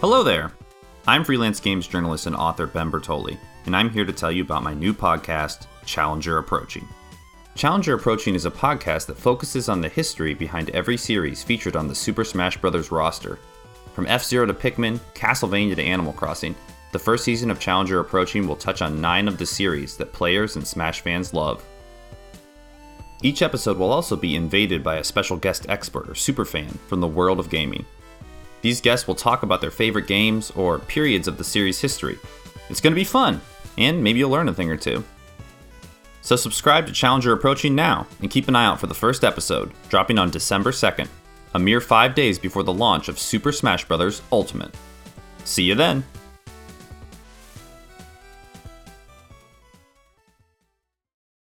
Hello there. I'm freelance games journalist and author Ben Bertoli, and I'm here to tell you about my new podcast, Challenger Approaching. Challenger Approaching is a podcast that focuses on the history behind every series featured on the Super Smash Bros. roster. From F Zero to Pikmin, Castlevania to Animal Crossing, the first season of Challenger Approaching will touch on nine of the series that players and Smash fans love. Each episode will also be invaded by a special guest expert or superfan from the world of gaming. These guests will talk about their favorite games or periods of the series' history. It's going to be fun, and maybe you'll learn a thing or two. So subscribe to Challenger Approaching now and keep an eye out for the first episode, dropping on December 2nd, a mere five days before the launch of Super Smash Bros. Ultimate. See you then!